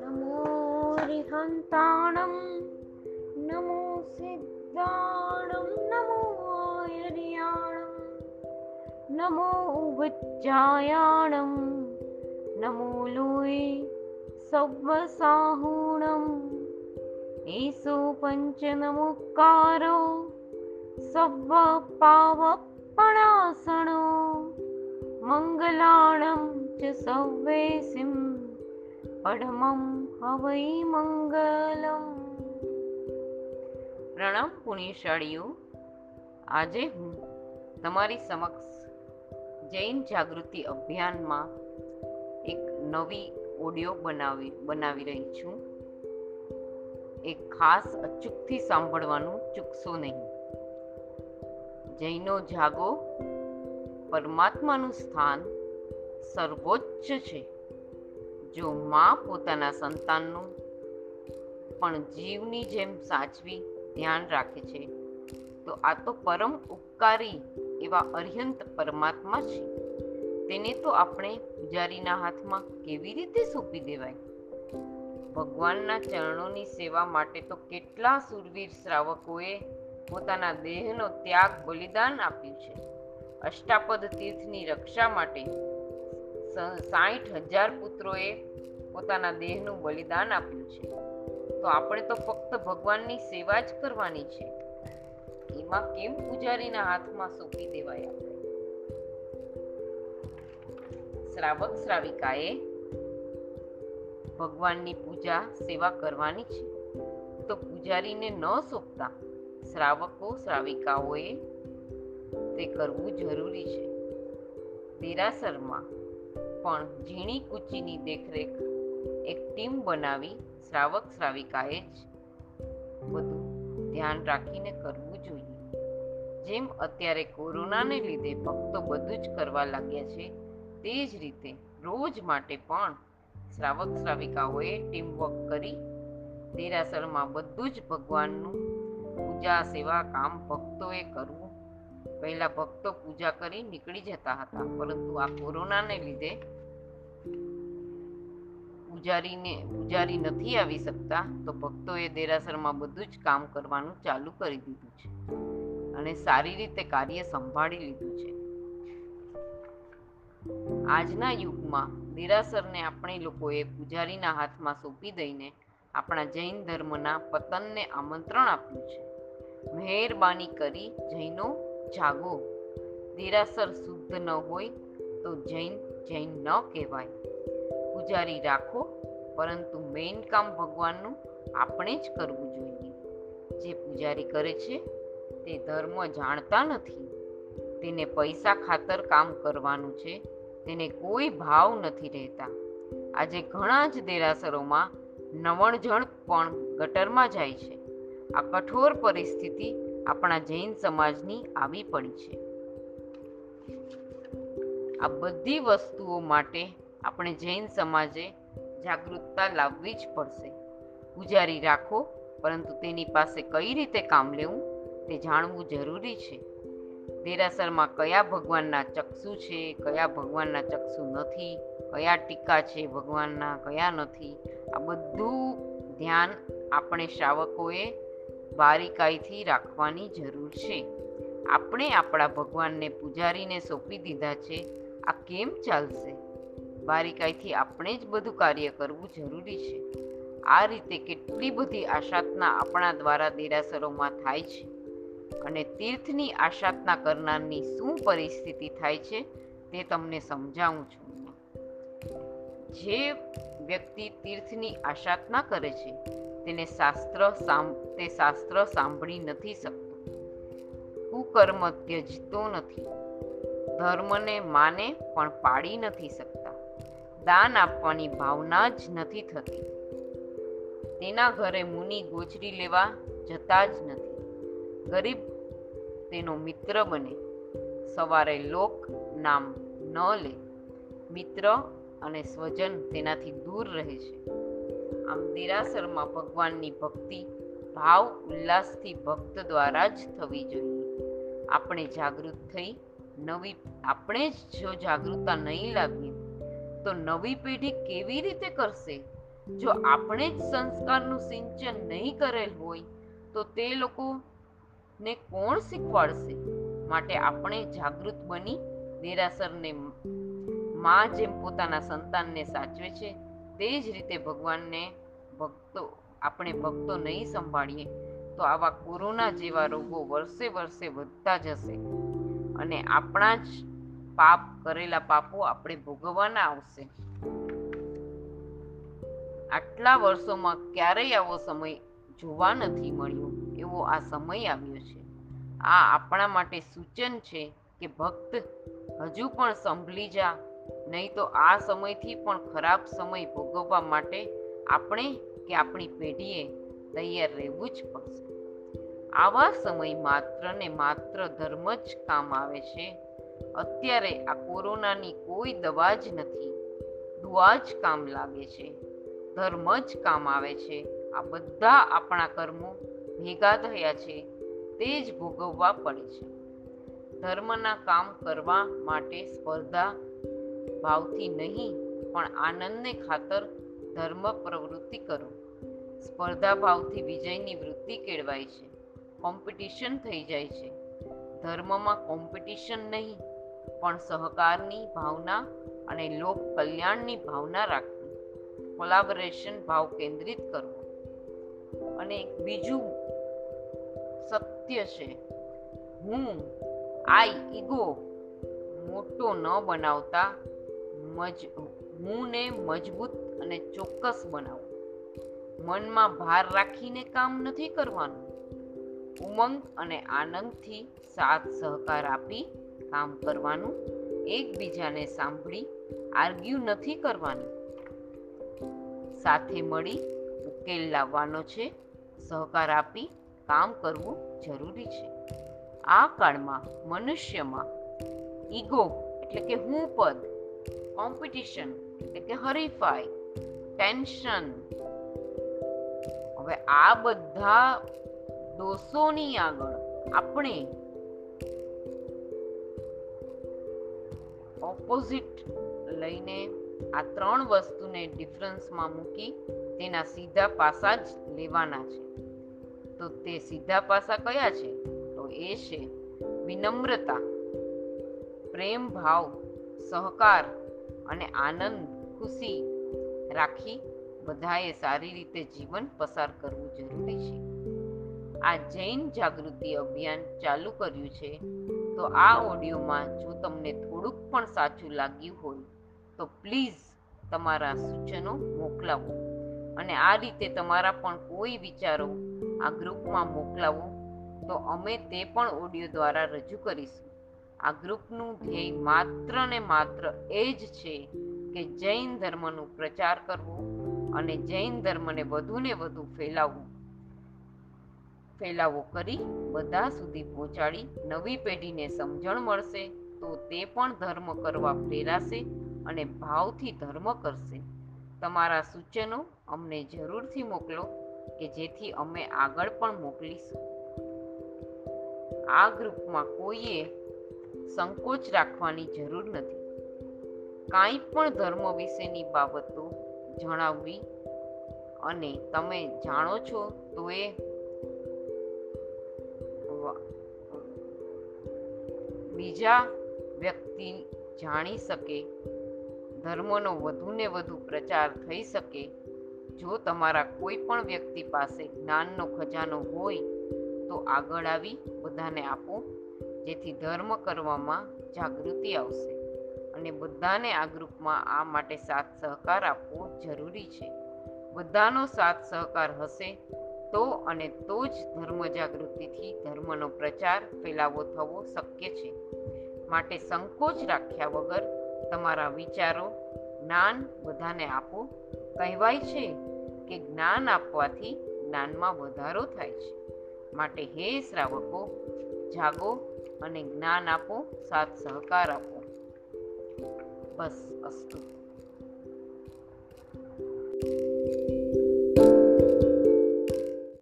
नमोरिहन्ताणं नमो सिद्धाणं नमो वायर्याणं नमोबज्जायाणं नमो लूय स्वसाहूणम् इसु पञ्चनमोकारो सव સવ્વ च મંગલાણમ ચ हवै मङ्गलम् પ્રણામ પુણ્યશાળીઓ આજે હું તમારી સમક્ષ જૈન જાગૃતિ અભિયાનમાં એક નવી ઓડિયો બનાવી બનાવી રહી છું. એક ખાસ અચૂકથી સાંભળવાનું ચૂકશો નહીં. જૈનો જાગો પરમાત્માનું સ્થાન સર્વોચ્ચ છે. જો મા પોતાના સંતાનનું પણ જીવની જેમ સાચવી ધ્યાન રાખે છે, તો આ તો પરમ ઉપકારી એવા અર્યંત પરમાત્મા છે. તેને તો આપણે પૂજારીના હાથમાં કેવી રીતે સોંપી દેવાય? ભગવાનના ચરણોની સેવા માટે તો કેટલા સુરવીર શ્રાવકોએ પોતાના દેહનો ત્યાગ બલિદાન આપ્યું છે. અષ્ટાપદ તીર્થની રક્ષા માટે સાઠ હજાર પુત્રોએ પોતાના દેહનું બલિદાન આપ્યું છે. તો આપણે તો ફક્ત ભગવાનની સેવા જ કરવાની છે. એમાં કેમ પૂજારીના હાથમાં સોંપી દેવાય શ્રાવક શ્રાવિકાએ ભગવાનની પૂજા સેવા કરવાની છે. તો પૂજારીને ન સોંપતા શ્રાવકો શ્રાવિકાઓએ તે કરવું જરૂરી છે. દેરાસરમાં પણ ઝીણી કૂચીની દેખરેખ એક ટીમ બનાવી શ્રાવક શ્રાવિકાએ જ બધું ધ્યાન રાખીને કરવું જોઈએ. જેમ અત્યારે કોરોનાને લીધે ભક્તો બધું જ કરવા લાગ્યા છે, તે જ રીતે રોજ માટે પણ શ્રાવક શ્રાવિકાઓએ ટીમ વર્ક કરી દેરાસરમાં બધું જ ભગવાનનું પૂજા સેવા કામ ભક્તોએ કરવું પહેલા ભક્તો પૂજા કરી નીકળી જતા હતા, પરંતુ આ કોરોનાને લીધે પૂજારીને, પૂજારી નથી આવી શકતા, તો ભક્તોએ દેરાસરમાં બધું જ કામ કરવાનું ચાલુ કરી દીધું છે અને સારી રીતે કાર્ય સંભાળી લીધું છે. આજના યુગમાં દેરાસરને આપણે લોકોએ પૂજારીના હાથમાં સોંપી દઈને આપણા જૈન ધર્મના પતનને આમંત્રણ આપ્યું છે. મહેરબાની કરી જૈનો જાગો. દેરાસર શુદ્ધ ન હોય તો જૈન જૈન ન કહેવાય. પૂજારી રાખો, પરંતુ મેઇન કામ ભગવાનનું આપણે જ કરવું જોઈએ. જે પૂજારી કરે છે, તે ધર્મ જાણતા નથી. તેને પૈસા ખાતર કામ કરવાનું છે, તેને કોઈ ભાવ નથી રહેતા. આજે ઘણા જ દેરાસરોમાં નવણજણ પણ ગટરમાં જાય છે. આ કઠોર પરિસ્થિતિ આપણા જૈન સમાજની આવી પડી છે. આ બધી વસ્તુઓ માટે આપણે જૈન સમાજે જાગૃતતા લાવવી જ પડશે. પૂજારી રાખો, પરંતુ તેની પાસે કઈ રીતે કામ લેવું તે જાણવું જરૂરી છે. દેરાસરમાં કયા ભગવાનના ચક્ષુ છે, કયા ભગવાનના ચક્ષુ નથી, કયા ટીકા છે ભગવાનના, કયા નથી, આ બધું ધ્યાન આપણે શ્રાવકોએ બારીકાઈથી રાખવાની જરૂર છે. આપણે આપણા ભગવાનને પૂજારીને સોંપી દીધા છે. આ કેમ ચાલશે? બારીકાઈથી આપણે જ બધું કાર્ય કરવું જરૂરી છે. આ રીતે કેટલી બધી આશાતના આપણા દ્વારા દેરાસરોમાં થાય છે. અને તીર્થની આશાતના કરનારની શું પરિસ્થિતિ થાય છે તે તમને સમજાવું છું. જે વ્યક્તિ તીર્થની આશાતના કરે છે તેને શાસ્ત્ર તે શાસ્ત્ર સાંભળી નથી શકતો. કુકર્મ ત્યજતો નથી. ધર્મને માને પણ પાડી નથી શકતા. દાન આપવાની ભાવના જ નથી થતી. તેના ઘરે મુનિ ગોચરી લેવા જતા જ નથી. ગરીબ તેનો મિત્ર બને. સવારે લોક નામ ન લે. મિત્ર અને સ્વજન તેનાથી દૂર રહે છે. આમ દેરાસરમાં ભગવાનની ભક્તિ, ભાવ, ઉલ્લાસથી ભક્ત દ્વારા જ થવી જોઈએ. આપણે જાગૃત થઈ નવી, આપણે જ જો જાગૃતતા નહીં લાવીએ, તો નવી પેઢી કેવી રીતે કરશે? જો આપણે જ સંસ્કારનું સિંચન નહીં કરેલ હોય, તો તે લોકોને કોણ શીખવાડશે? માટે આપણે જાગૃત બની દેરાસરને માં જેમ પોતાના સંતાનને સાચવે છે તે જ રીતે ભગવાનને ભક્તો, આપણે ભક્તો નહીં સંભાળીએ, તો આવા કોરોના જેવા રોગો વર્ષે વર્ષે વધતા જશે. અને આપણા જ પાપ કરેલા પાપો આપણે ભોગવવાના આવશે. આટલા વર્ષોમાં ક્યારેય આવો સમય જોવા નથી મળ્યો, એવો આ સમય આવ્યો છે. આ આપણા માટે સૂચન છે કે ભક્ત હજુ પણ સંભળી જા નહીં તો આ સમયથી પણ ખરાબ સમય ભોગવવા માટે આપણે કે આપણી પેઢીએ તૈયાર રહેવું જ પડશે. આવા સમય માત્ર ને માત્ર ધર્મ જ કામ આવે છે. અત્યારે આ કોરોનાની કોઈ દવા જ નથી. દુઆ જ કામ લાગે છે. ધર્મ જ કામ આવે છે. આ બધા આપણા કર્મો ભેગા થયા છે. તે જ ભોગવવા પડે છે. ધર્મના કામ કરવા માટે સ્પર્ધા ભાવથી નહીં, પણ આનંદને ખાતર ધર્મ પ્રવૃત્તિ કરો. સ્પર્ધા ભાવથી વિજયની વૃત્તિ કેળવાય છે. કોમ્પિટિશન થઈ જાય છે. ધર્મમાં કોમ્પિટિશન નહીં, પણ સહકારની ભાવના અને લોક કલ્યાણની ભાવના રાખવી. કોલાબરેશન ભાવ કેન્દ્રિત કરવો. અને બીજું સત્ય છે. હું, આઈ ઈગો, મોટો ન બનાવતા મજ હુંને મજબૂત અને ચોક્કસ બનાવું. મનમાં ભાર રાખીને કામ નથી કરવાનું. ઉમંગ અને આનંદથી સાથ સહકાર આપી કામ કરવાનું, એકબીજાને સાંભળી, આર્ગ્યુ નથી કરવાનું. સાથે મળી ઉકેલ લાવવાનો છે, સહકાર આપી કામ કરવું જરૂરી છે. આ કાળમાં મનુષ્યમાં ઈગો એટલે કે હું પદ કોમ્પિટિશન એટલે કે હરીફાઈ ટેન્શન હવે આ બધા દોષોની આગળ આપણે ઓપોઝિટ લઈને આ ત્રણ વસ્તુને ડિફરન્સમાં મૂકી તેના સીધા પાસા જ લેવાના છે. તો તે સીધા પાસા કયા છે? તો એ છે વિનમ્રતા પ્રેમ ભાવ સહકાર અને આનંદ, ખુશી રાખી બધાએ સારી રીતે જીવન પસાર કરવું જરૂરી છે. આ જૈન જાગૃતિ અભિયાન ચાલુ કર્યું છે, તો આ ઓડિયોમાં જો તમને થોડુંક પણ સાચું લાગ્યું હોય, તો પ્લીઝ તમારા સૂચનો મોકલાવો. અને આ રીતે તમારા પણ કોઈ વિચારો આ ગ્રુપમાં મોકલાવો, તો અમે તે પણ ઓડિયો દ્વારા રજૂ કરીશું. આ ગ્રુપનું ધ્યેય માત્ર ને માત્ર એ જ છે કે જૈન ધર્મનો પ્રચાર કરવો અને જૈન ધર્મને વધુ ને વધુ ફેલાવવું ફેલાવો કરી બધા સુધી પહોંચાડી નવી પેઢીને સમજણ મળશે તો તે પણ ધર્મ કરવા પ્રેરાશે અને ભાવથી ધર્મ કરશે. તમારા સૂચનો અમને જરૂરથી મોકલો કે જેથી અમે આગળ પણ મોકલીશું. આ ગ્રુપમાં કોઈએ સંકોચ રાખવાની જરૂર નથી. કાંઈ પણ ધર્મ વિશેની બાબતો જણાવવી અને તમે જાણો છો તો એ બીજા વ્યક્તિ જાણી શકે, ધર્મનો વધુને વધુ પ્રચાર થઈ શકે. જો તમારા કોઈ પણ વ્યક્તિ પાસે જ્ઞાનનો ખજાનો હોય તો આગળ આવી બધાને આપો. જેથી ધર્મ કરવામાં જાગૃતિ આવશે. અને બધાને આ ગ્રુપમાં આ માટે સાથ સહકાર આપવો જરૂરી છે. બધાનો સાથ સહકાર હશે, તો અને તો જ ધર્મ જાગૃતિથી ધર્મનો પ્રચાર ફેલાવો થવો શક્ય છે. માટે સંકોચ રાખ્યા વગર તમારા વિચારો જ્ઞાન બધાને આપો. કહેવાય છે કે જ્ઞાન આપવાથી જ્ઞાનમાં વધારો થાય છે. માટે હે શ્રાવકો, જાગો અને જ્ઞાન આપો સાથ સહકાર આપો. બસ અસ્તુ.